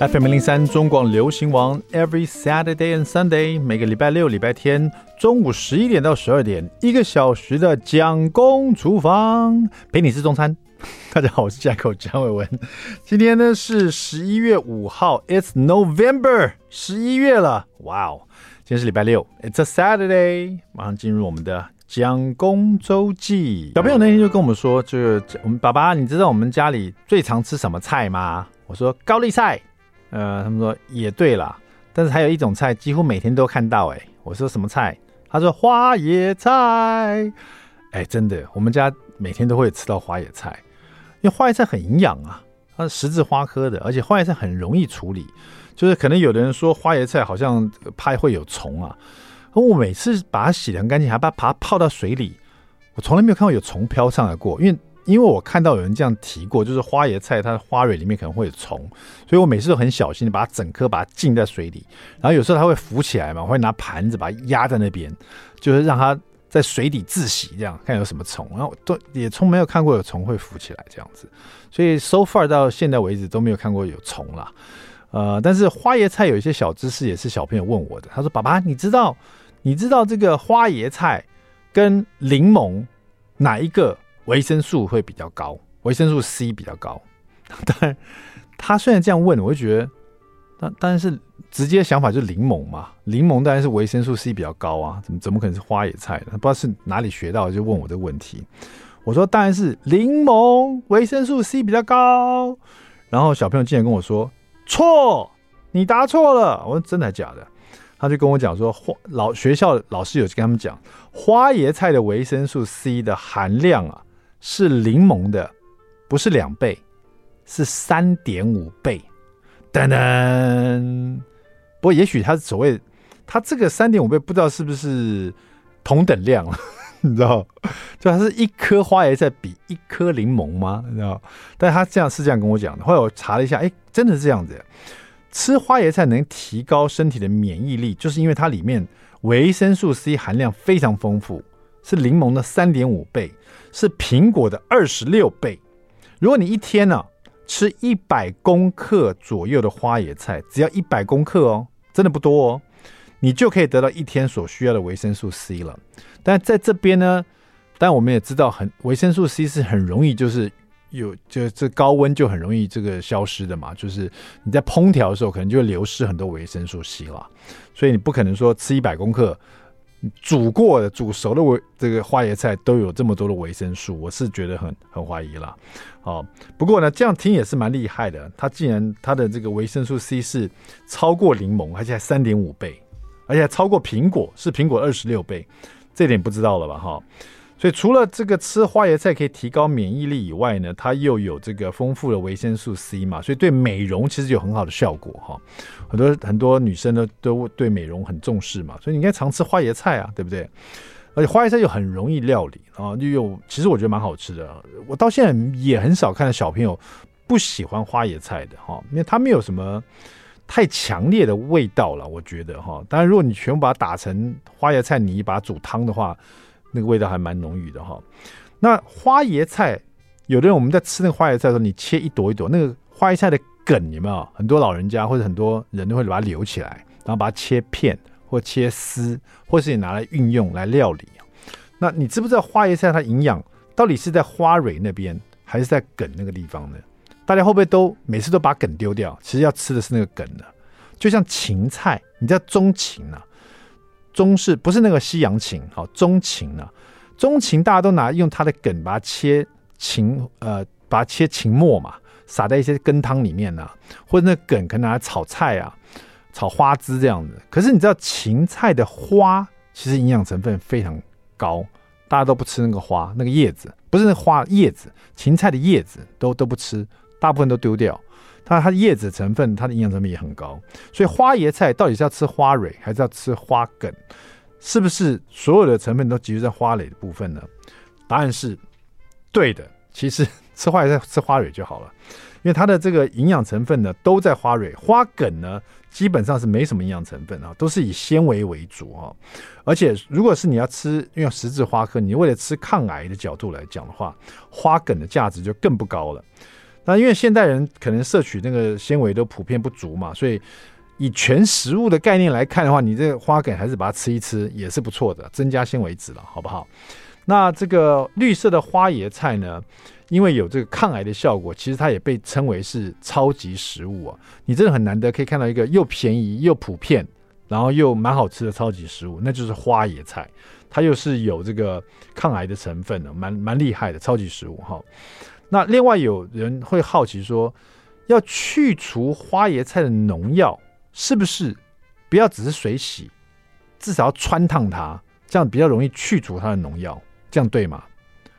FM 零零三中广流行王，Every Saturday and Sunday，每个礼拜六、礼拜天中午十一点到十二点，一个小时的蒋公厨房陪你吃中餐。大家好，我是 jack 蒋伟文。今天呢是十一月五号，It's November，十一月了，哇哦！今天是礼拜六，It's a Saturday，马上进入我们的蒋公周记。小朋友那天就跟我们说，就我们爸爸，你知道我们家里最常吃什么菜吗？我说高丽菜。呃，他们说也对啦，但是还有一种菜几乎每天都看到。哎，我说什么菜？他说花椰菜。哎，真的，我们家每天都会吃到花椰菜，因为花椰菜很营养啊，它是十字花科的，而且花椰菜很容易处理。就是可能有的人说花椰菜好像怕会有虫啊，我每次把它洗得很干净，还把它泡到水里，我从来没有看过有虫飘上来过，因为。因为我看到有人这样提过，就是花椰菜它的花蕊里面可能会有虫，所以我每次都很小心的把它整颗把它浸在水里，然后有时候它会浮起来嘛，我会拿盘子把它压在那边，就是让它在水底自洗，这样看有什么虫，然后都也从没有看过有虫会浮起来这样子，所以 so far 到现在为止都没有看过有虫啦。呃，但是花椰菜有一些小知识也是小朋友问我的，他说：“爸爸，你知道你知道这个花椰菜跟柠檬哪一个？”维生素会比较高，维生素 C 比较高。但他虽然这样问，我就觉得，但但是直接想法就是柠檬嘛，柠檬当然是维生素 C 比较高啊，怎么怎么可能是花野菜呢？不知道是哪里学到，就问我这个问题。我说当然是柠檬维生素 C 比较高。然后小朋友竟然跟我说错，你答错了。我说真的假的？他就跟我讲说，花老学校老师有跟他们讲，花椰菜的维生素 C 的含量啊。是柠檬的，不是两倍，是三点五倍。噔噔，不过也许他所谓他这个三点五倍，不知道是不是同等量了？你知道，就它是一颗花椰菜比一颗柠檬吗？你知道？但他这样是这样跟我讲的。后来我查了一下，哎，真的是这样子。吃花椰菜能提高身体的免疫力，就是因为它里面维生素 C 含量非常丰富，是柠檬的三点五倍。是苹果的二十六倍。如果你一天呢、啊、吃一百公克左右的花椰菜，只要一百公克哦，真的不多哦，你就可以得到一天所需要的维生素 C 了。但在这边呢，但我们也知道很，很维生素 C 是很容易就是有就这高温就很容易这个消失的嘛，就是你在烹调的时候可能就会流失很多维生素 C 了，所以你不可能说吃一百公克。煮过的、煮熟的维这个花椰菜都有这么多的维生素，我是觉得很很怀疑啦。好，不过呢，这样听也是蛮厉害的。它竟然它的这个维生素 C 是超过柠檬，而且还三点五倍，而且还超过苹果，是苹果二十六倍，这点不知道了吧？哈。所以除了这个吃花椰菜可以提高免疫力以外呢，它又有这个丰富的维生素 C 嘛，所以对美容其实有很好的效果哈。很多很多女生呢都对美容很重视嘛，所以你应该常吃花椰菜啊，对不对？而且花椰菜又很容易料理啊，又有其实我觉得蛮好吃的。我到现在也很少看到小朋友不喜欢花椰菜的哈，因为它没有什么太强烈的味道了，我觉得哈。当然，如果你全部把它打成花椰菜泥，把它煮汤的话。那个味道还蛮浓郁的哈。那花椰菜，有的人我们在吃那个花椰菜的时候，你切一朵一朵，那个花椰菜的梗有没有？很多老人家或者很多人都会把它留起来，然后把它切片或切丝，或是你拿来运用来料理。那你知不知道花椰菜它营养到底是在花蕊那边，还是在梗那个地方呢？大家会不会都每次都把梗丢掉？其实要吃的是那个梗的，就像芹菜，你知道中芹啊？中式不是那个西洋芹，好中芹呢？中芹大家都拿用它的梗把它切芹，呃，把它切芹末嘛，撒在一些羹汤里面呢、啊，或者那梗可以拿来炒菜啊，炒花枝这样子。可是你知道芹菜的花其实营养成分非常高，大家都不吃那个花，那个叶子不是那花叶子，芹菜的叶子都都不吃，大部分都丢掉。它它的叶子成分，它的营养成分也很高，所以花椰菜到底是要吃花蕊还是要吃花梗？是不是所有的成分都集中在花蕾的部分呢？答案是对的。其实 吃花椰菜吃花蕊就好了，因为它的这个营养成分呢都在花蕊，花梗呢基本上是没什么营养成分啊，都是以纤维为主啊。而且如果是你要吃，因为十字花科，你为了吃抗癌的角度来讲的话，花梗的价值就更不高了。那因为现代人可能摄取那个纤维都普遍不足嘛，所以以全食物的概念来看的话，你这个花梗还是把它吃一吃也是不错的，增加纤维质了，好不好？那这个绿色的花椰菜呢，因为有这个抗癌的效果，其实它也被称为是超级食物啊。你真的很难得可以看到一个又便宜又普遍，然后又蛮好吃的超级食物，那就是花椰菜。它又是有这个抗癌的成分的，蛮蛮厉害的超级食物哈。那另外有人会好奇说，要去除花椰菜的农药，是不是不要只是水洗，至少要穿烫它，这样比较容易去除它的农药，这样对吗？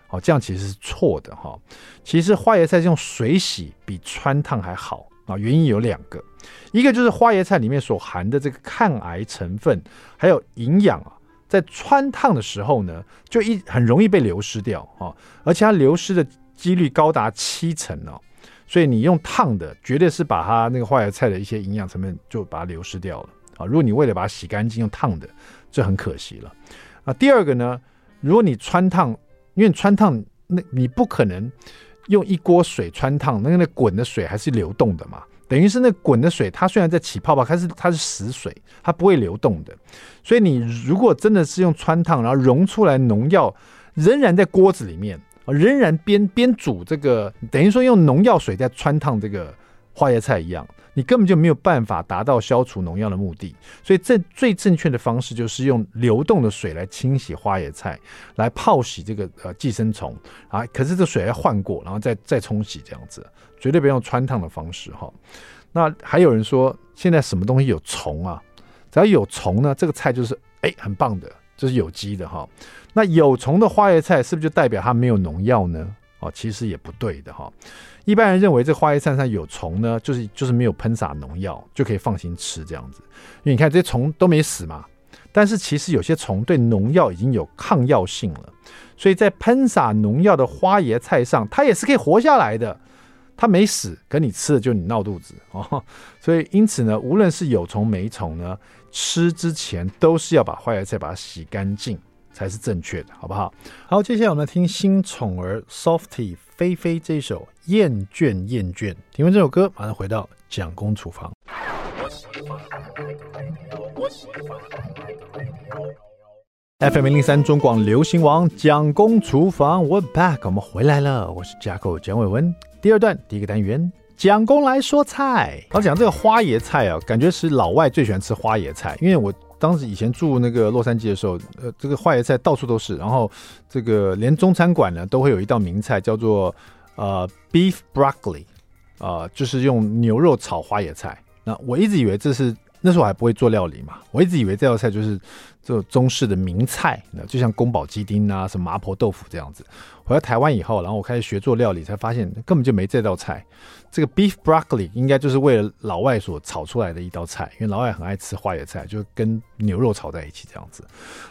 哦，这样其实是错的哈。其实花椰菜用水洗比穿烫还好啊，原因有两个，一个就是花椰菜里面所含的这个抗癌成分还有营养啊，在穿烫的时候呢，就一很容易被流失掉啊，而且它流失的。几率高达七成哦，所以你用烫的，绝对是把它那个花椰菜的一些营养成分就把它流失掉了啊！如果你为了把它洗干净用烫的，就很可惜了啊。第二个呢，如果你穿烫，因为穿烫那你不可能用一锅水穿烫，那个那滚的水还是流动的嘛，等于是那滚的水它虽然在起泡泡，它是它是死水，它不会流动的。所以你如果真的是用穿烫，然后溶出来农药仍然在锅子里面。仍然边边煮这个，等于说用农药水在穿烫这个花椰菜一样，你根本就没有办法达到消除农药的目的。所以，这最正确的方式就是用流动的水来清洗花椰菜，来泡洗这个呃寄生虫啊。可是这水要换过，然后再再冲洗这样子，绝对不要用穿烫的方式哈。那还有人说，现在什么东西有虫啊？只要有虫呢，这个菜就是哎很棒的，这是有机的哈。那有虫的花椰菜是不是就代表它没有农药呢？哦，其实也不对的哈。一般人认为这花椰菜上有虫呢，就是就是没有喷洒农药就可以放心吃这样子。因为你看这些虫都没死嘛，但是其实有些虫对农药已经有抗药性了，所以在喷洒农药的花椰菜上，它也是可以活下来的。它没死，可你吃了就你闹肚子哦。所以因此呢，无论是有虫没虫呢，吃之前都是要把花椰菜把它洗干净。才是正确的，好不好？好，接下来我们来听新宠儿 Softy 菲菲这一首《厌倦厌倦》。听完这首歌，马上回到蒋公厨房。FM 零零三中广流行王蒋公厨房，We're back，我们回来了。我是 Jacko 蒋伟文。第二段第一个单元，蒋公来说菜。好，讲这个花椰菜啊，感觉是老外最喜欢吃花椰菜，因为我。当时以前住那个洛杉矶的时候，呃，这个花椰菜到处都是，然后这个连中餐馆呢都会有一道名菜叫做呃 beef broccoli，啊、呃，就是用牛肉炒花椰菜。那我一直以为这是那时候我还不会做料理嘛，我一直以为这道菜就是这种中式的名菜，那就像宫保鸡丁啊，什么麻婆豆腐这样子。回到台湾以后，然后我开始学做料理，才发现根本就没这道菜。这个 beef broccoli 应该就是为了老外所炒出来的一道菜，因为老外很爱吃花椰菜，就跟牛肉炒在一起这样子。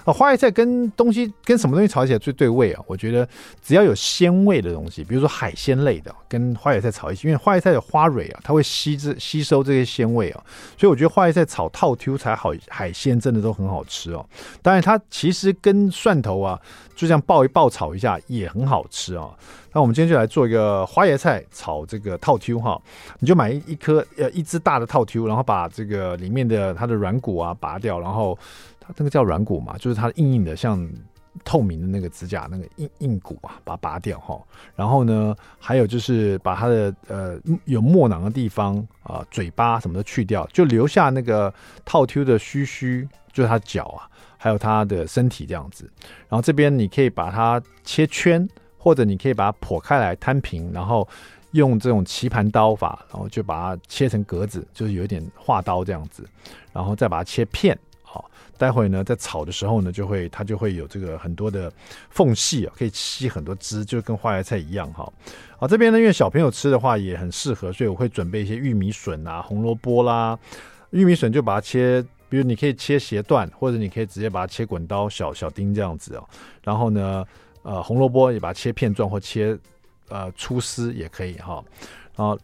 啊，花椰菜跟东西跟什么东西炒起来最对味啊？我觉得只要有鲜味的东西，比如说海鲜类的，跟花椰菜炒一起，因为花椰菜有花蕊啊，它会吸这吸收这些鲜味啊，所以我觉得花椰菜炒套 Q 才好，海鲜真的都很好吃哦。当然，它其实跟蒜头啊，就这样爆一爆炒一下也很好吃啊。那我们今天就来做一个花椰菜炒这个套 Q 哈，你就买一一颗呃一只大的套 Q，然后把这个里面的它的软骨啊拔掉，然后它那个叫软骨嘛，就是它硬硬的像透明的那个指甲那个硬硬骨啊，把它拔掉哈。然后呢，还有就是把它的呃有墨囊的地方啊、嘴巴什么的去掉，就留下那个套 Q 的须须，就是它脚啊，还有它的身体这样子。然后这边你可以把它切圈。或者你可以把它剖开来摊平，然后用这种棋盘刀法，然后就把它切成格子，就是有一点画刀这样子，然后再把它切片。好，待会呢在炒的时候呢，就会它就会有这个很多的缝隙啊，可以吸很多汁，就跟花椰菜一样哈。好，这边呢因为小朋友吃的话也很适合，所以我会准备一些玉米笋啊、红萝卜啦。玉米笋就把它切，比如你可以切斜段，或者你可以直接把它切滚刀小小丁这样子哦。然后呢。呃，红萝卜也把它切片状或切呃粗丝也可以哈。然后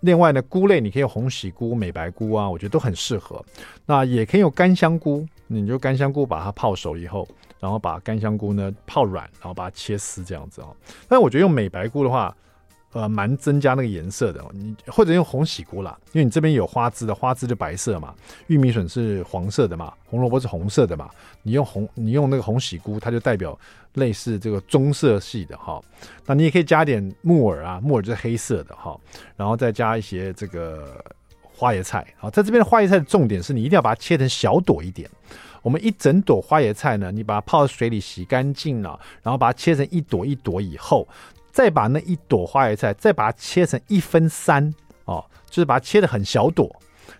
另外呢，菇类你可以用红喜菇、美白菇啊，我觉得都很适合。那也可以用干香菇，你就干香菇把它泡熟以后，然后把干香菇呢泡软，然后把它切丝这样子哦。但我觉得用美白菇的话，呃蛮增加那个颜色的。你或者用红喜菇啦，因为你这边有花枝的，花枝就白色嘛，玉米笋是黄色的嘛，红萝卜是红色的嘛。你用红，你用那个红喜菇，它就代表类似这个棕色系的哈。那你也可以加点木耳啊，木耳就是黑色的哈，然后再加一些这个花椰菜啊。在这边的花椰菜的重点是你一定要把它切成小朵一点。我们一整朵花椰菜呢，你把它泡在水里洗干净了，然后把它切成一朵一朵以后，再把那一朵花椰菜再把它切成一分三哦，就是把它切得很小朵，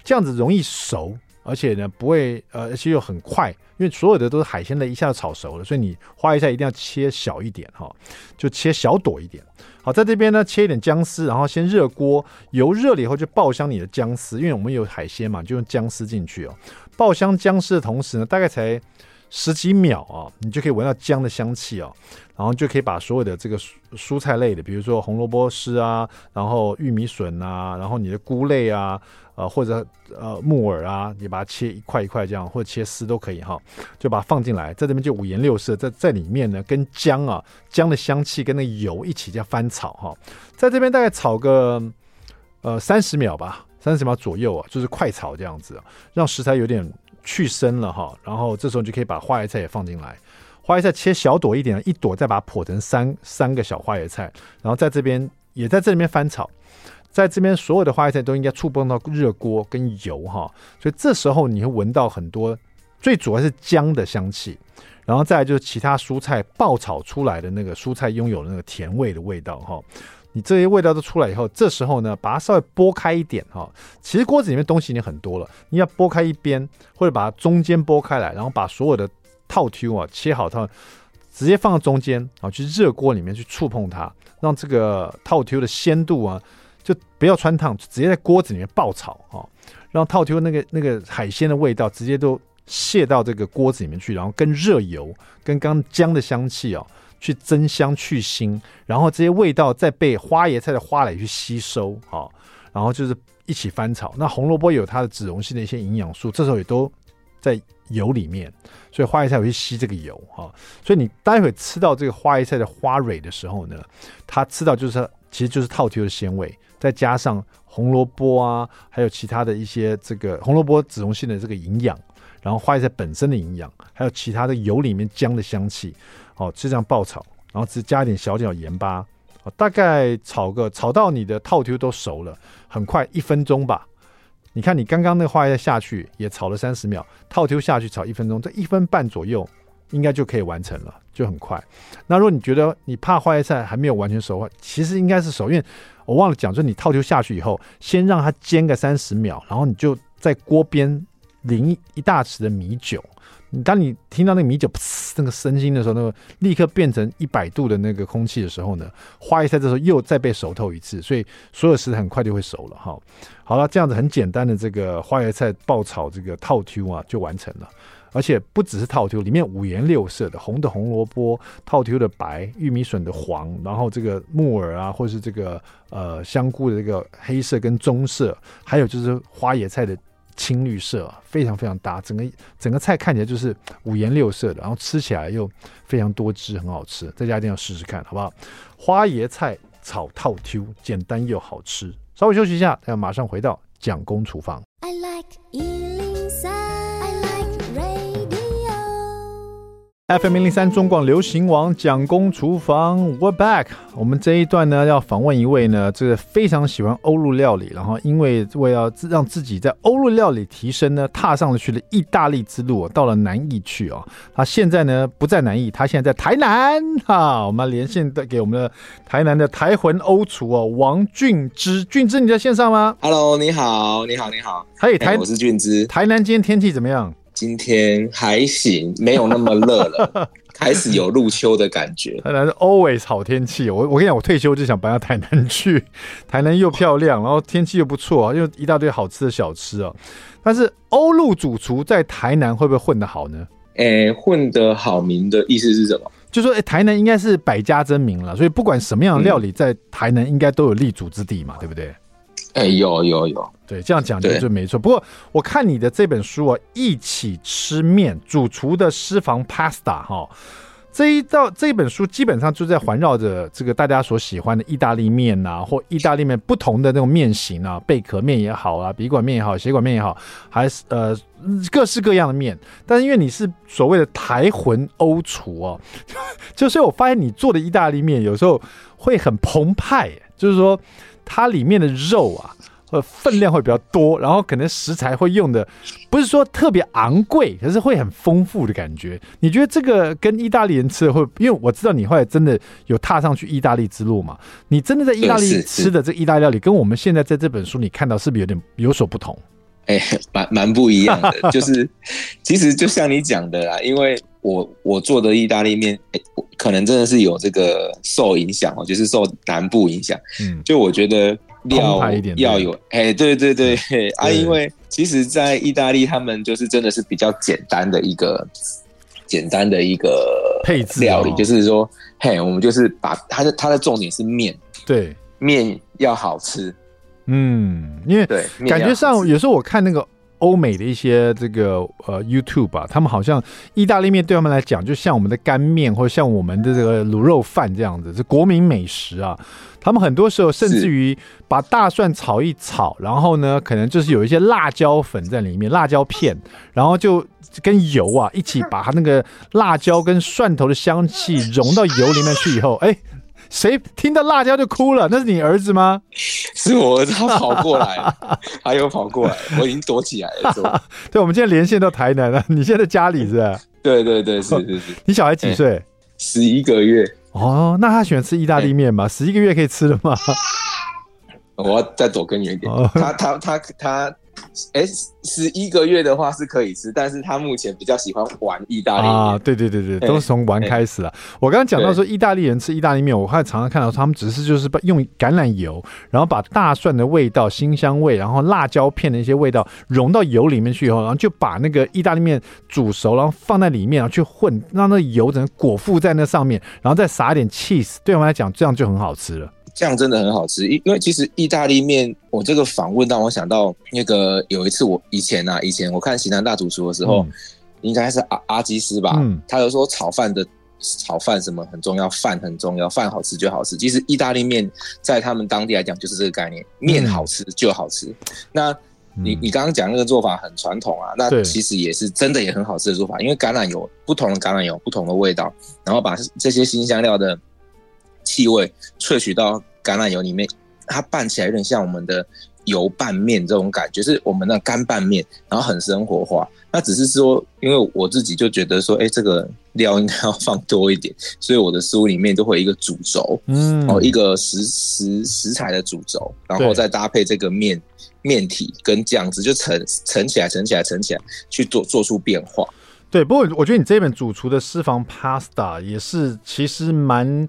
这样子容易熟，而且呢不会呃，而且又很快，因为所有的都是海鲜的，一下子炒熟了，所以你花椰菜一定要切小一点哈、就切小朵一点。好，在这边呢切一点姜丝，然后先热锅，油热了以后就爆香你的姜丝，因为我们有海鲜嘛，就用姜丝进去哦。爆香姜丝的同时呢，大概才十几秒啊，你就可以闻到姜的香气哦，然后就可以把所有的这个蔬菜类的，比如说红萝卜丝啊，然后玉米笋啊，然后你的菇类啊，呃或者呃木耳啊，你把它切一块一块这样，或者切丝都可以哈，就把它放进来，在这边就五颜六色，在在里面呢，跟姜啊姜的香气跟那油一起这样翻炒哈，在这边大概炒个呃三十秒吧。三十秒左右啊，就是快炒这样子啊，让食材有点去生了哈。然后这时候就可以把花椰菜也放进来，花椰菜切小朵一点，一朵再把它剖成三三个小花椰菜，然后在这边也在这里面翻炒，在这边所有的花椰菜都应该触碰到热锅跟油哈，所以这时候你会闻到很多，最主要是姜的香气，然后再就是其他蔬菜爆炒出来的那个蔬菜拥有的那个甜味的味道哈。你这些味道都出来以后，这时候呢，把它稍微拨开一点哈。其实锅子里面东西已经很多了，你要拨开一边，或者把它中间拨开来，然后把所有的套 Q 啊切好套，直接放到中间啊，去热锅里面去触碰它，让这个套 Q 的鲜度啊，就不要穿烫，直接在锅子里面爆炒啊，让套 Q 那个那个海鲜的味道直接都卸到这个锅子里面去，然后跟热油跟刚姜的香气啊。去增香去腥，然后这些味道再被花椰菜的花蕾去吸收，哈，然后就是一起翻炒。那红萝卜有它的脂溶性的一些营养素，这时候也都在油里面，所以花椰菜会去吸这个油，哈。所以你待会吃到这个花椰菜的花蕊的时候呢，它吃到就是其实就是套 Q 的鲜味，再加上红萝卜啊，还有其他的一些这个红萝卜脂溶性的这个营养，然后花椰菜本身的营养，还有其他的油里面姜的香气。哦，就这样爆炒，然后只加一点小点盐巴，哦，大概炒个炒到你的套 Q 都熟了，很快一分钟吧。你看你刚刚那个花椰菜下去也炒了三十秒，套 Q 下去炒一分钟，这一分半左右应该就可以完成了，就很快。那如果你觉得你怕花椰菜还没有完全熟的话，其实应该是熟，因为我忘了讲，就是你套 Q 下去以后，先让它煎个三十秒，然后你就在锅边淋一大匙的米酒。当你听到那个米酒那个声音的时候，那个立刻变成一百度的那个空气的时候呢，花椰菜这时候又再被熟透一次，所以所有食材很快就会熟了哈。好了，这样子很简单的这个花椰菜爆炒这个套 Q 啊就完成了，而且不只是套 Q，里面五颜六色的红的红萝卜，套 Q 的白，玉米笋的黄，然后这个木耳啊，或是这个呃香菇的这个黑色跟棕色，还有就是花椰菜的。青绿色啊非常非常搭，整个整个菜看起来就是五颜六色的，然后吃起来又非常多汁，很好吃。大家一定要试试看，好不好？花椰菜炒套 Q，简单又好吃。稍微休息一下，要马上回到蒋公厨房。FM 零零三中广流行王蒋公厨房，We're back。我们这一段呢，要访问一位呢，这个非常喜欢欧陆料理，然后因为为了让自己在欧陆料理提升呢，踏上了去了意大利之路，到了南义去哦。他现在呢不在南义，他现在在台南哈。我们连线的给我们的台南的台魂欧厨哦，王俊之，俊之你在线上吗？Hello，你好，你好，你好。嘿，台，我是俊之。台南今天天气怎么样？今天还行，没有那么热了，开始有入秋的感觉。台南是 always 好天气，我我跟你讲，我退休就想搬到台南去，台南又漂亮，然后天气又不错，又一大堆好吃的小吃啊。但是欧陆主厨在台南会不会混得好呢？诶、欸，混得好名的意思是什么？就说诶、欸，台南应该是百家争鸣了，所以不管什么样的料理，在台南应该都有立足之地嘛，对不对？哎、欸，有有有，对，这样讲就就没错。不过我看你的这本书啊，《一起吃面：主厨的私房 Pasta》哈，这一道这一本书基本上就在环绕着这个大家所喜欢的意大利面啊，或意大利面不同的那种面型啊，贝壳面也好啊，笔管面也好，血管面也好，还是呃各式各样的面。但是因为你是所谓的台魂欧厨哦，就是我发现你做的意大利面有时候会很澎湃，就是说它里面的肉啊。呃，分量会比较多，然后可能食材会用的不是说特别昂贵，可是会很丰富的感觉。你觉得这个跟意大利人吃的会？因为我知道你后来真的有踏上去意大利之路嘛，你真的在意大利吃的这意大利料理，跟我们现在在这本书里看到是不是有点有所不同？哎，蛮蛮不一样的，就是其实就像你讲的啦，因为我我做的意大利面，哎，可能真的是有这个受影响哦，就是受南部影响。嗯，就我觉得。料要有，哎，对对对，对啊，因为其实，在意大利，他们就是真的是比较简单的一个简单的一个配置料理，就是说，嘿，我们就是把它的它的重点是面，对，面要好吃，嗯，因为对，感觉上有时候我看那个。欧美的一些这个呃 YouTube 吧，他们好像意大利面对他们来讲，就像我们的干面或者像我们的这个卤肉饭这样子，是国民美食啊。他们很多时候甚至于把大蒜炒一炒，然后呢，可能就是有一些辣椒粉在里面，辣椒片，然后就跟油啊一起把它那个辣椒跟蒜头的香气融到油里面去以后，哎。谁听到辣椒就哭了？那是你儿子吗？是我儿子，他跑过来，还有跑过来，我已经躲起来了。对，我们现在连线到台南了。你现在在家里是吧？对对对，是是是。你小孩几岁？十一个月。哦，那他喜欢吃意大利面吗？十一个月可以吃了吗？我要再躲更远一点。他他他他。哎，十一个月的话是可以吃，但是他目前比较喜欢玩意大利面啊。对对对对，都是从玩开始啊。我刚刚讲到说，意大利人吃意大利面，我还常常看到他们只是就是把用橄榄油，然后把大蒜的味道、辛香味，然后辣椒片的一些味道融到油里面去以后，然后就把那个意大利面煮熟，然后放在里面，然后去混，让那油整个裹附在那上面，然后再撒一点 cheese，对我们来讲，这样就很好吃了。这样真的很好吃，因因为其实意大利面，我这个访问让我想到那个有一次我以前啊，以前我看《西南大主厨》的时候，嗯、应该是阿阿基斯吧，嗯、他就说炒饭的炒饭什么很重要，饭很重要，饭好吃就好吃。其实意大利面在他们当地来讲就是这个概念，面好吃就好吃。嗯、那你你刚刚讲那个做法很传统啊，那其实也是真的也很好吃的做法，因为橄榄油不同的橄榄油不同的味道，然后把这些新香料的。气味萃取到橄榄油里面，它拌起来有点像我们的油拌面这种感觉，是我们的干拌面，然后很生活化。那只是说，因为我自己就觉得说，哎，这个料应该要放多一点，所以我的书里面都会有一个主轴，嗯，哦，一个食食食材的主轴，然后再搭配这个面面体跟酱汁，就盛盛起来，盛起来，盛起来，去做做出变化。对，不过我觉得你这本主厨的私房 Pasta 也是其实蛮。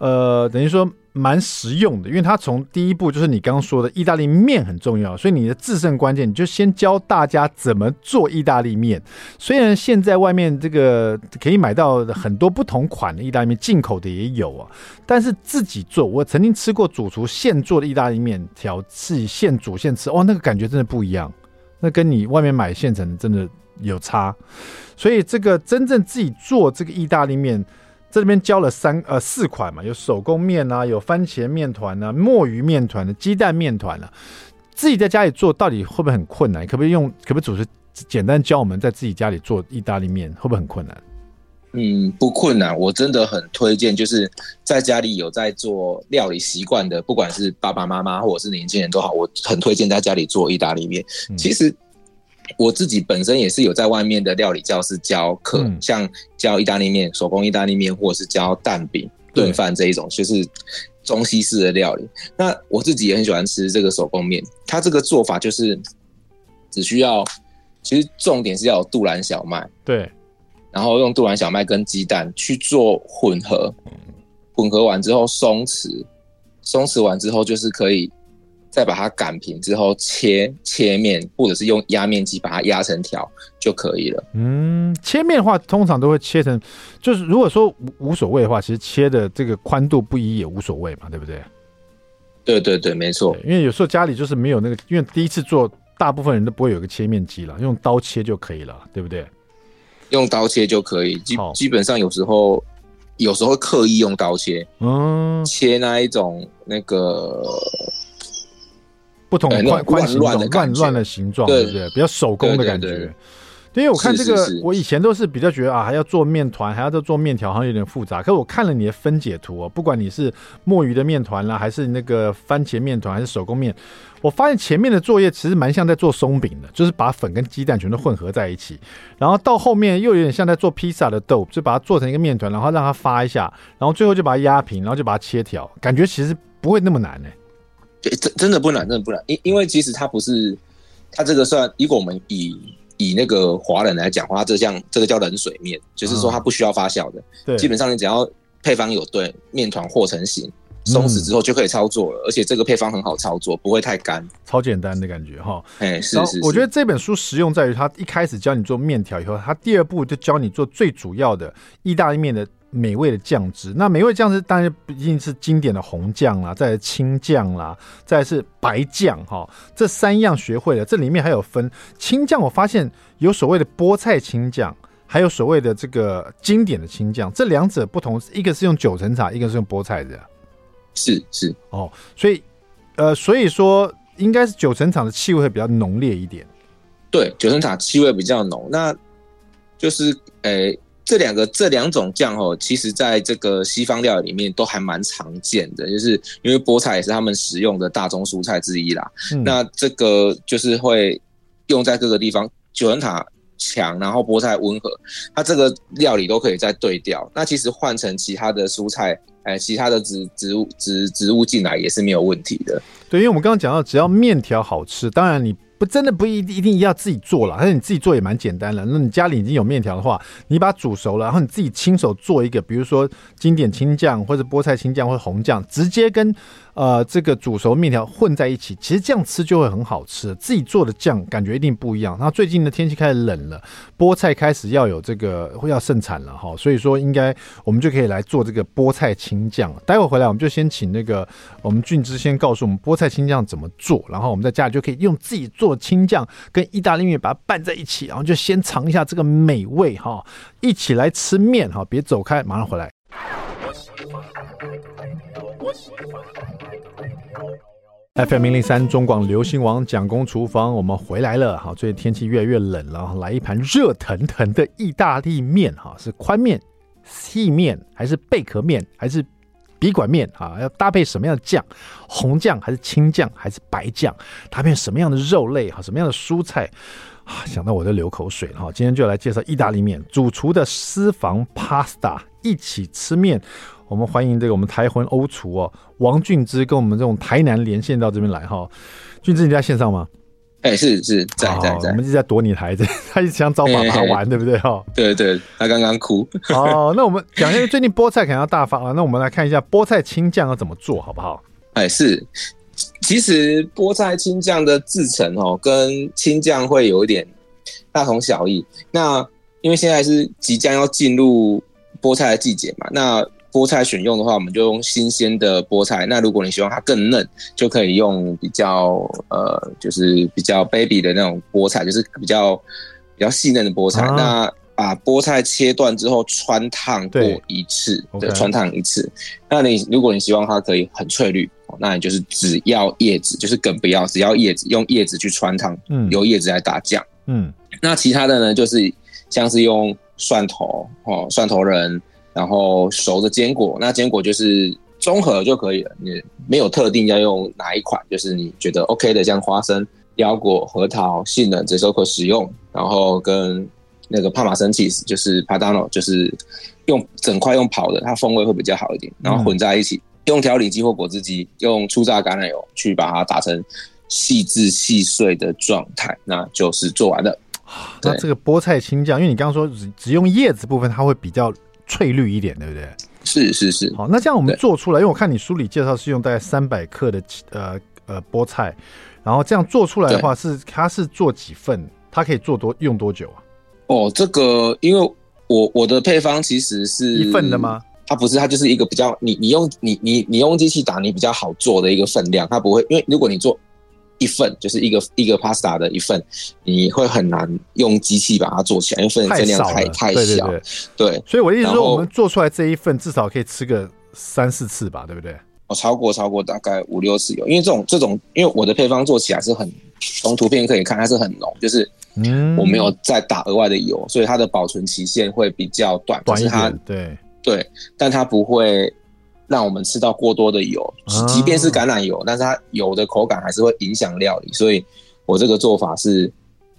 呃，等于说蛮实用的，因为它从第一步就是你刚刚说的意大利面很重要，所以你的制胜关键，你就先教大家怎么做意大利面。虽然现在外面这个可以买到很多不同款的意大利面，进口的也有啊，但是自己做，我曾经吃过主厨现做的意大利面条，自己现煮现吃，哦，那个感觉真的不一样，那跟你外面买现成的真的有差。所以这个真正自己做这个意大利面。这里面教了三呃四款嘛，有手工面啊，有番茄面团啊，墨鱼面团的鸡蛋面团啊。自己在家里做到底会不会很困难？可不可以用？可不可以主持简单教我们在自己家里做意大利面，会不会很困难？嗯，不困难。我真的很推荐，就是在家里有在做料理习惯的，不管是爸爸妈妈或者是年轻人都好，我很推荐在家里做意大利面。嗯、其实。我自己本身也是有在外面的料理教室教课，嗯、像教意大利面、手工意大利面，或者是教蛋饼、炖饭这一种，就是中西式的料理。那我自己也很喜欢吃这个手工面，它这个做法就是只需要，其实重点是要有杜兰小麦，对，然后用杜兰小麦跟鸡蛋去做混合，混合完之后松弛，松弛完之后就是可以。再把它擀平之后切切面，或者是用压面机把它压成条就可以了。嗯，切面的话通常都会切成，就是如果说无无所谓的话，其实切的这个宽度不一也无所谓嘛，对不对？对对对，没错。因为有时候家里就是没有那个，因为第一次做，大部分人都不会有个切面机了，用刀切就可以了，对不对？用刀切就可以，基基本上有时候有时候会刻意用刀切，嗯，切那一种那个不同宽宽形状、乱乱的形状，对不对？比较手工的感觉。因为我看这个，我以前都是比较觉得啊，还要做面团，还要再做面条，好像有点复杂。可是我看了你的分解图哦，不管你是墨鱼的面团啦，还是那个番茄面团，还是手工面，我发现前面的作业其实蛮像在做松饼的，就是把粉跟鸡蛋全都混合在一起，然后到后面又有点像在做披萨的豆，就把它做成一个面团，然后让它发一下，然后最后就把它压平，然后就把它切条，感觉其实不会那么难呢。对，真真的不难，真的不难。因因为其实它不是，它这个算，如果我们以以那个华人来讲的话，这像这个叫冷水面，就是说它不需要发酵的。基本上你只要配方有对，面团和成型，松弛之后就可以操作了。嗯、而且这个配方很好操作，不会太干，超简单的感觉哈。哎，是是，是。我觉得这本书实用在于，它一开始教你做面条以后，它第二步就教你做最主要的意大利面的。美味的酱汁，那美味酱汁当然毕竟是经典的红酱啦，再来青酱啦，再来是白酱哈，这三样学会了。这里面还有分青酱，我发现有所谓的菠菜青酱，还有所谓的这个经典的青酱，这两者不同，一个是用九层塔，一个是用菠菜的。是是哦，所以呃，所以说应该是九层塔的气味会比较浓烈一点。对，九层塔气味比较浓，那就是诶。欸这两个这两种酱哦，其实在这个西方料理里面都还蛮常见的，就是因为菠菜也是他们食用的大宗蔬菜之一啦。嗯、那这个就是会用在各个地方，九层塔强，然后菠菜温和，它这个料理都可以再对调。那其实换成其他的蔬菜，哎，其他的植植物植植物进来也是没有问题的。对，因为我们刚刚讲到，只要面条好吃，当然你。不，真的不一一定要自己做了，但是你自己做也蛮简单的。那你家里已经有面条的话，你把它煮熟了，然后你自己亲手做一个，比如说经典青酱或者菠菜青酱或者红酱，直接跟。呃，这个煮熟面条混在一起，其实这样吃就会很好吃。自己做的酱感觉一定不一样。那最近的天气开始冷了，菠菜开始要有这个会要盛产了哈，所以说应该我们就可以来做这个菠菜青酱。待会回来我们就先请那个我们俊之先告诉我们菠菜青酱怎么做，然后我们在家里就可以用自己做青酱跟意大利面把它拌在一起，然后就先尝一下这个美味哈，一起来吃面哈，别走开，马上回来。FM 零零三中广流行王蒋公厨房，我们回来了。好，最近天气越来越冷了，来一盘热腾腾的意大利面哈，是宽面、细面还是贝壳面还是笔管面啊？要搭配什么样的酱？红酱还是青酱还是白酱？搭配什么样的肉类哈？什么样的蔬菜啊？想到我都流口水了哈。今天就来介绍意大利面，主厨的私房 Pasta，一起吃面。我们欢迎这个我们台魂欧厨哦，王俊之跟我们这种台南连线到这边来哈。俊之你在线上吗？哎、欸，是是在在在，我们一直在躲你台子，他一直想找爸爸玩，欸、对不对哈？对对，他刚刚哭。哦，那我们讲一下最近菠菜可能要大发了，那我们来看一下菠菜青酱要怎么做好不好？哎、欸，是，其实菠菜青酱的制成哦，跟青酱会有一点大同小异。那因为现在是即将要进入菠菜的季节嘛，那菠菜选用的话，我们就用新鲜的菠菜。那如果你希望它更嫩，就可以用比较呃，就是比较 baby 的那种菠菜，就是比较比较细嫩的菠菜。啊、那把菠菜切断之后，穿烫过一次，对，穿烫一次。那你如果你希望它可以很翠绿，那你就是只要叶子，就是梗不要，只要叶子，用叶子去穿烫，嗯，由叶子来打酱，嗯。那其他的呢，就是像是用蒜头哦，蒜头仁。然后熟的坚果，那坚果就是综合就可以了，你没有特定要用哪一款，就是你觉得 OK 的，像花生、腰果、核桃、杏仁，这都可使用。然后跟那个帕玛森起司，就是 Padano，就是用整块用跑的，它风味会比较好一点。然后混在一起，嗯、用调理机或果汁机，用初榨橄榄油去把它打成细致细碎的状态，那就是做完了。那这个菠菜青酱，因为你刚刚说只只用叶子部分，它会比较。翠绿一点，对不对？是是是。好，那这样我们做出来，因为我看你书里介绍是用大概三百克的呃呃菠菜，然后这样做出来的话是它是做几份？它可以做多用多久啊？哦，这个因为我我的配方其实是一份的吗？它不是，它就是一个比较你你用你你你用机器打你比较好做的一个分量，它不会因为如果你做一份，就是一个一个 pasta 的一份，你会很难用机器把它做起来，因为分分量太太小。对，所以我的意思是说，我们做出来这一份至少可以吃个三四次吧，对不对？哦，超过超过大概五六次有，因为这种这种，因为我的配方做起来是很，从图片可以看它是很浓，就是我没有再打额外的油，所以它的保存期限会比较短，短一点。它对对，但它不会让我们吃到过多的油，即便是橄榄油，但是它油的口感还是会影响料理，所以我这个做法是。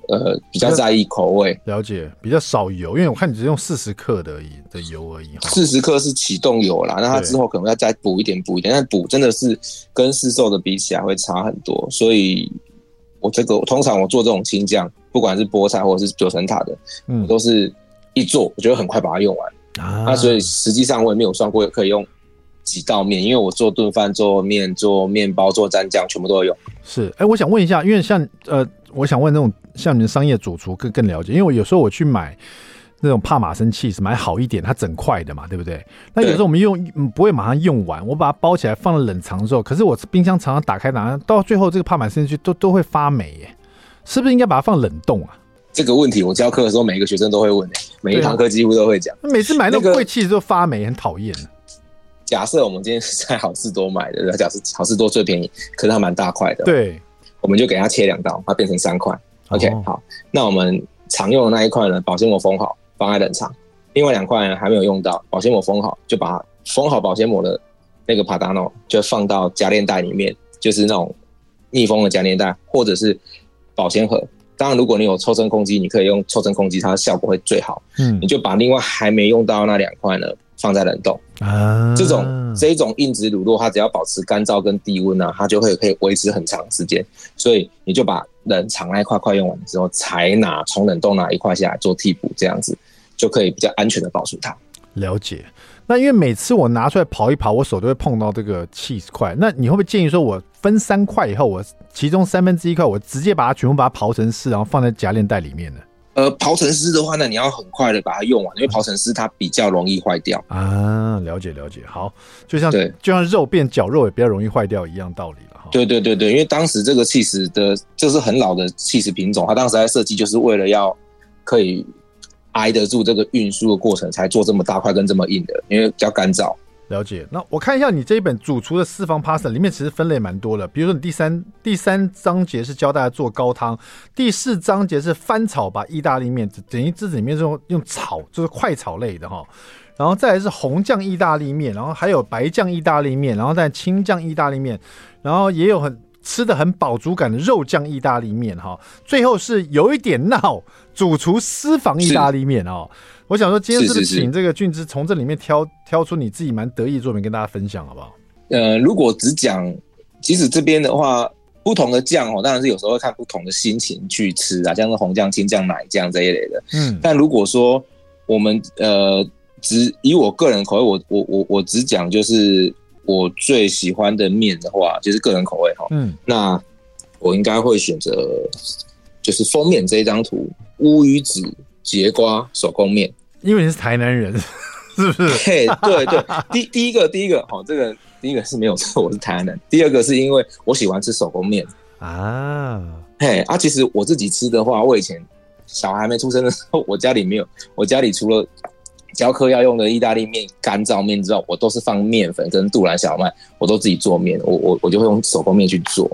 呃，比较在意口味，了解，比较少油，因为我看你只用四十克的而已的油而已。四十克是启动油啦，那它之后可能要再补一点，补一点，但补真的是跟市售的比起来会差很多。所以，我这个通常我做这种青酱，不管是菠菜或者是九层塔的，嗯，都是一做，我觉得很快把它用完啊。那所以实际上我也没有算过可以用几道面，因为我做炖饭、做面、做面包、做蘸酱，全部都要用。是，哎、欸，我想问一下，因为像呃。我想问那种像你们商业主厨更更了解，因为我有时候我去买那种帕玛森起是，买好一点，它整块的嘛，对不对？那有时候我们用不会马上用完，我把它包起来放了冷藏之后，可是我冰箱常常打开，打开到最后这个帕玛森起司都都会发霉耶，是不是应该把它放冷冻啊？这个问题我教课的时候每一个学生都会问，每一堂课几乎都会讲。那每次买那个贵起司都发霉，很讨厌。假设我们今天是在好市多买的，假设好市多最便宜，可是它蛮大块的。对。我们就给它切两刀，它变成三块。OK，好，那我们常用的那一块呢，保鲜膜封好，放在冷藏。另外两块呢，还没有用到，保鲜膜封好，就把封好保鲜膜的那个帕达诺就放到夹链袋里面，就是那种密封的夹链袋，或者是保鲜盒。当然，如果你有抽真空机，你可以用抽真空机，它的效果会最好。嗯，你就把另外还没用到那两块呢，放在冷冻啊，这种这一种硬质乳酪，它只要保持干燥跟低温啊，它就会可以维持很长时间。所以你就把冷藏那一块块用完之后，才拿从冷冻拿一块下来做替补，这样子就可以比较安全的保存它。了解。那因为每次我拿出来刨一刨，我手都会碰到这个 cheese 块。那你会不会建议说，我分三块以后，我其中三分之一块，我直接把它全部把它刨成丝，然后放在夹链袋里面呢？呃，刨成丝的话呢，你要很快的把它用完，因为刨成丝它比较容易坏掉啊。了解了解，好，就像对，就像肉变绞肉也比较容易坏掉一样道理了。对对对对，因为当时这个起司的，就是很老的起司品种，它当时在设计就是为了要可以挨得住这个运输的过程，才做这么大块跟这么硬的，因为比较干燥。了解，那我看一下你这一本主厨的私房 pasta 里面其实分类蛮多的，比如说你第三第三章节是教大家做高汤，第四章节是翻炒吧意大利面，等于这里面是用用炒，就是快炒类的哈，然后再来是红酱意大利面，然后还有白酱意大利面，然后再青酱意大利面，然后也有很吃的很饱足感的肉酱意大利面哈，最后是有一点闹主厨私房意大利面哦。我想说，今天是不是请这个俊之从这里面挑挑出你自己蛮得意的作品跟大家分享，好不好？呃，如果只讲，其实这边的话，不同的酱哦，当然是有时候会看不同的心情去吃啊，像是红酱、青酱、奶酱这一类的。嗯，但如果说我们呃只以我个人口味，我我我我只讲就是我最喜欢的面的话，就是个人口味哈。嗯，那我应该会选择就是封面这一张图乌鱼子节瓜手工面。因为你是台南人，是不是？嘿，对对，第第一个第一个哦，这个第一个是没有错，我是台南人。第二个是因为我喜欢吃手工面啊，嘿啊，其实我自己吃的话，我以前小孩还没出生的时候，我家里没有，我家里除了教课要用的意大利面、干燥面之外，我都是放面粉跟杜兰小麦，我都自己做面，我我我就会用手工面去做。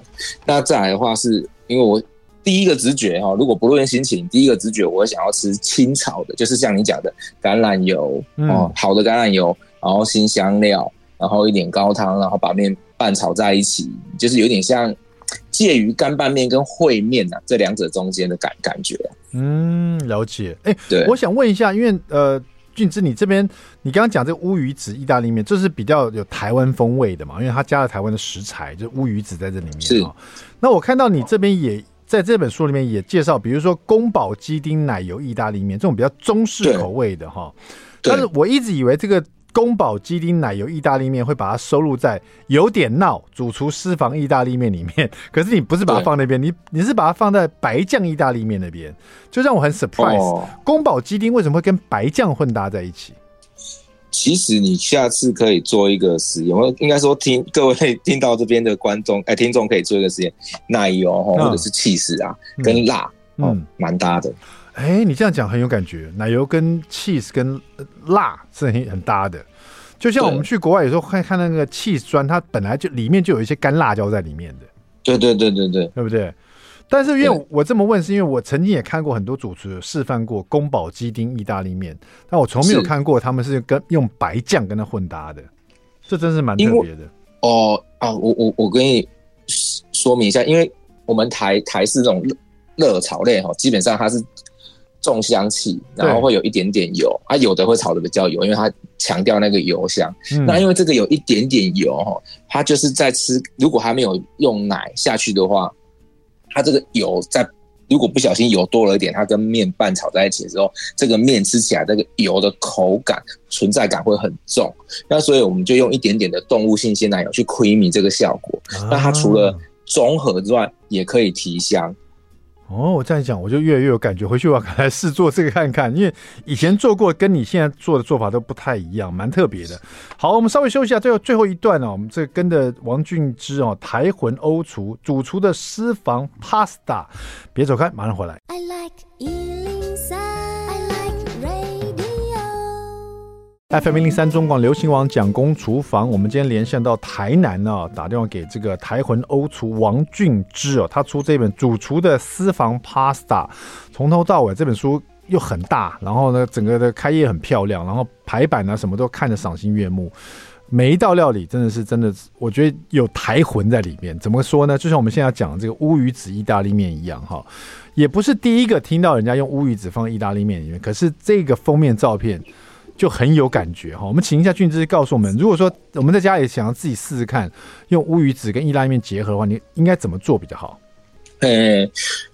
那再来的话，是因为我。第一个直觉哈，如果不论心情，第一个直觉我想要吃清炒的，就是像你讲的橄榄油哦，好的橄榄油，然后新香料，然后一点高汤，然后把面拌炒在一起，就是有点像介于干拌面跟烩面呐这两者中间的感感觉。嗯，了解。哎、欸，对，我想问一下，因为呃，俊之，你这边你刚刚讲这个乌鱼子意大利面，这是比较有台湾风味的嘛？因为它加了台湾的食材，就乌鱼子在这里面。是。那我看到你这边也。在这本书里面也介绍，比如说宫保鸡丁奶油意大利面这种比较中式口味的哈，但是我一直以为这个宫保鸡丁奶油意大利面会把它收录在有点闹主厨私房意大利面里面，可是你不是把它放那边，你你是把它放在白酱意大利面那边，就让我很 surprise。宫保鸡丁为什么会跟白酱混搭在一起？其实你下次可以做一个实验，我应该说听各位听到这边的观众哎，听众可以做一个实验，奶油哈或者是起司啊，嗯、跟辣嗯蛮搭的。哎，你这样讲很有感觉，奶油跟 cheese 跟辣是很很搭的。就像我们去国外有时候看看那个 cheese 砖，它本来就里面就有一些干辣椒在里面的。对对对对对，对不对？但是因为我这么问，是因为我曾经也看过很多主厨示范过宫保鸡丁意大利面，但我从没有看过他们是跟用白酱跟它混搭的，这真是蛮特别的。哦啊，我我我跟你说明一下，因为我们台台式这种热炒类哈，基本上它是重香气，然后会有一点点油啊，有的会炒的比较油，因为它强调那个油香。嗯、那因为这个有一点点油哈，它就是在吃，如果还没有用奶下去的话。它这个油在如果不小心油多了一点，它跟面拌炒在一起的时候，这个面吃起来这个油的口感存在感会很重。那所以我们就用一点点的动物性鲜奶油去 creamy 这个效果。那它除了综合之外，也可以提香。哦，我这样讲，我就越来越有感觉。回去我要来试做这个看看，因为以前做过，跟你现在做的做法都不太一样，蛮特别的。好，我们稍微休息一下，最后最后一段呢、哦，我们这跟着王俊之哦，台魂欧厨主厨的私房 Pasta，别走开，马上回来。I like FM 103中广流行网蒋公厨房，我们今天连线到台南呢、哦，打电话给这个台魂欧厨王俊之哦，他出这本主厨的私房 Pasta，从头到尾这本书又很大，然后呢，整个的开页很漂亮，然后排版呢什么都看着赏心悦目，每一道料理真的是真的，我觉得有台魂在里面。怎么说呢？就像我们现在讲的这个乌鱼子意大利面一样，哈，也不是第一个听到人家用乌鱼子放在意大利面里面，可是这个封面照片。就很有感觉哈，我们请一下俊之告诉我们，如果说我们在家里想要自己试试看用乌鱼子跟意大利面结合的话，你应该怎么做比较好？呃，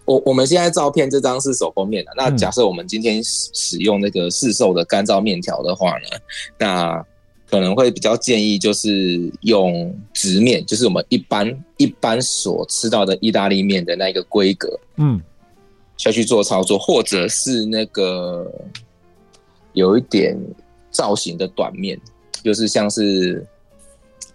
我我们现在照片这张是手工面的，那假设我们今天使用那个市售的干燥面条的话呢，那可能会比较建议就是用直面，就是我们一般一般所吃到的意大利面的那个规格，嗯，下去做操作，或者是那个。有一点造型的短面，就是像是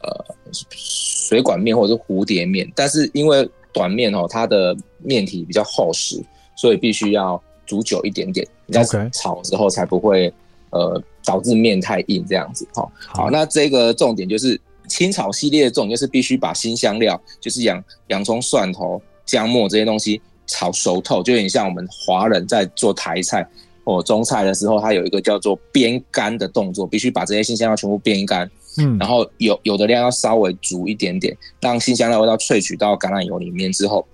呃水管面或者是蝴蝶面，但是因为短面哦，它的面体比较厚实，所以必须要煮久一点点，你在炒之后才不会呃导致面太硬这样子。哦，好，那这个重点就是清炒系列的重点就是必须把新香料，就是洋洋葱、蒜头、姜末这些东西炒熟透，就有点像我们华人在做台菜。哦，中菜的时候，它有一个叫做煸干的动作，必须把这些新鲜料全部煸干。嗯，然后有有的量要稍微足一点点，让新鲜料味道萃取到橄榄油里面之后，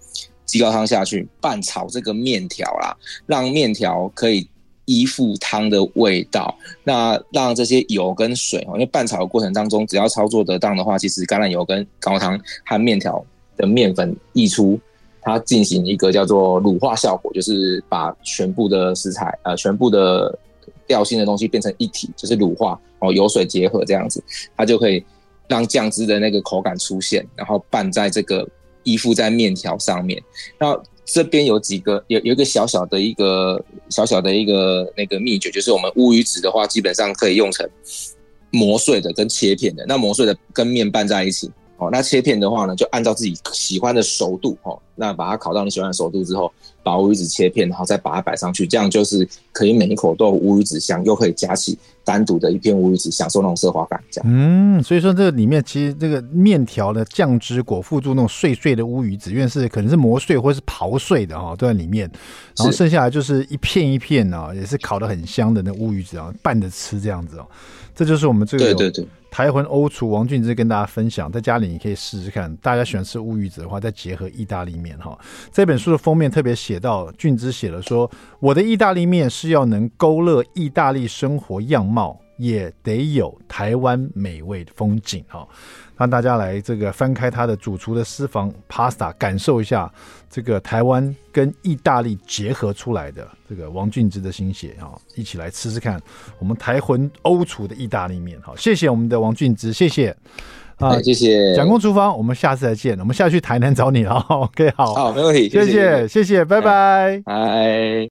鸡高汤下去拌炒这个面条啦，让面条可以依附汤的味道。那让这些油跟水，因为拌炒的过程当中，只要操作得当的话，其实橄榄油跟高汤和面条的面粉溢出。它进行一个叫做乳化效果，就是把全部的食材，呃，全部的调性的东西变成一体，就是乳化哦，油水结合这样子，它就可以让酱汁的那个口感出现，然后拌在这个依附在面条上面。那这边有几个，有有一个小小的一个小小的一个那个秘诀，就是我们乌鱼子的话，基本上可以用成磨碎的跟切片的，那磨碎的跟面拌在一起。哦，那切片的话呢，就按照自己喜欢的熟度，哦，那把它烤到你喜欢的熟度之后，把乌鱼子切片，然后再把它摆上去，这样就是可以每一口都有乌鱼子香，又可以夹起单独的一片乌鱼子，享受那种奢华感。这样，嗯，所以说这个里面其实这个面条的酱汁裹附住那种碎碎的乌鱼子，因为是可能是磨碎或是刨碎的哈，都在里面，然后剩下来就是一片一片啊，也是烤的很香的那乌鱼子啊，拌着吃这样子哦，这就是我们这个对对对。台魂欧厨王俊之跟大家分享，在家里你可以试试看。大家喜欢吃乌鱼子的话，再结合意大利面哈。这本书的封面特别写到，俊之写了说：“我的意大利面是要能勾勒意大利生活样貌，也得有台湾美味的风景哈。”让大家来这个翻开他的主厨的私房 Pasta，感受一下这个台湾跟意大利结合出来的这个王俊之的心血啊！一起来吃吃看我们台魂欧厨的意大利面。好，谢谢我们的王俊之，谢谢啊，谢谢蒋公厨房，我们下次再见，我们下去台南找你了。OK，好，好，没问题，谢谢，谢谢，谢谢，拜拜，拜。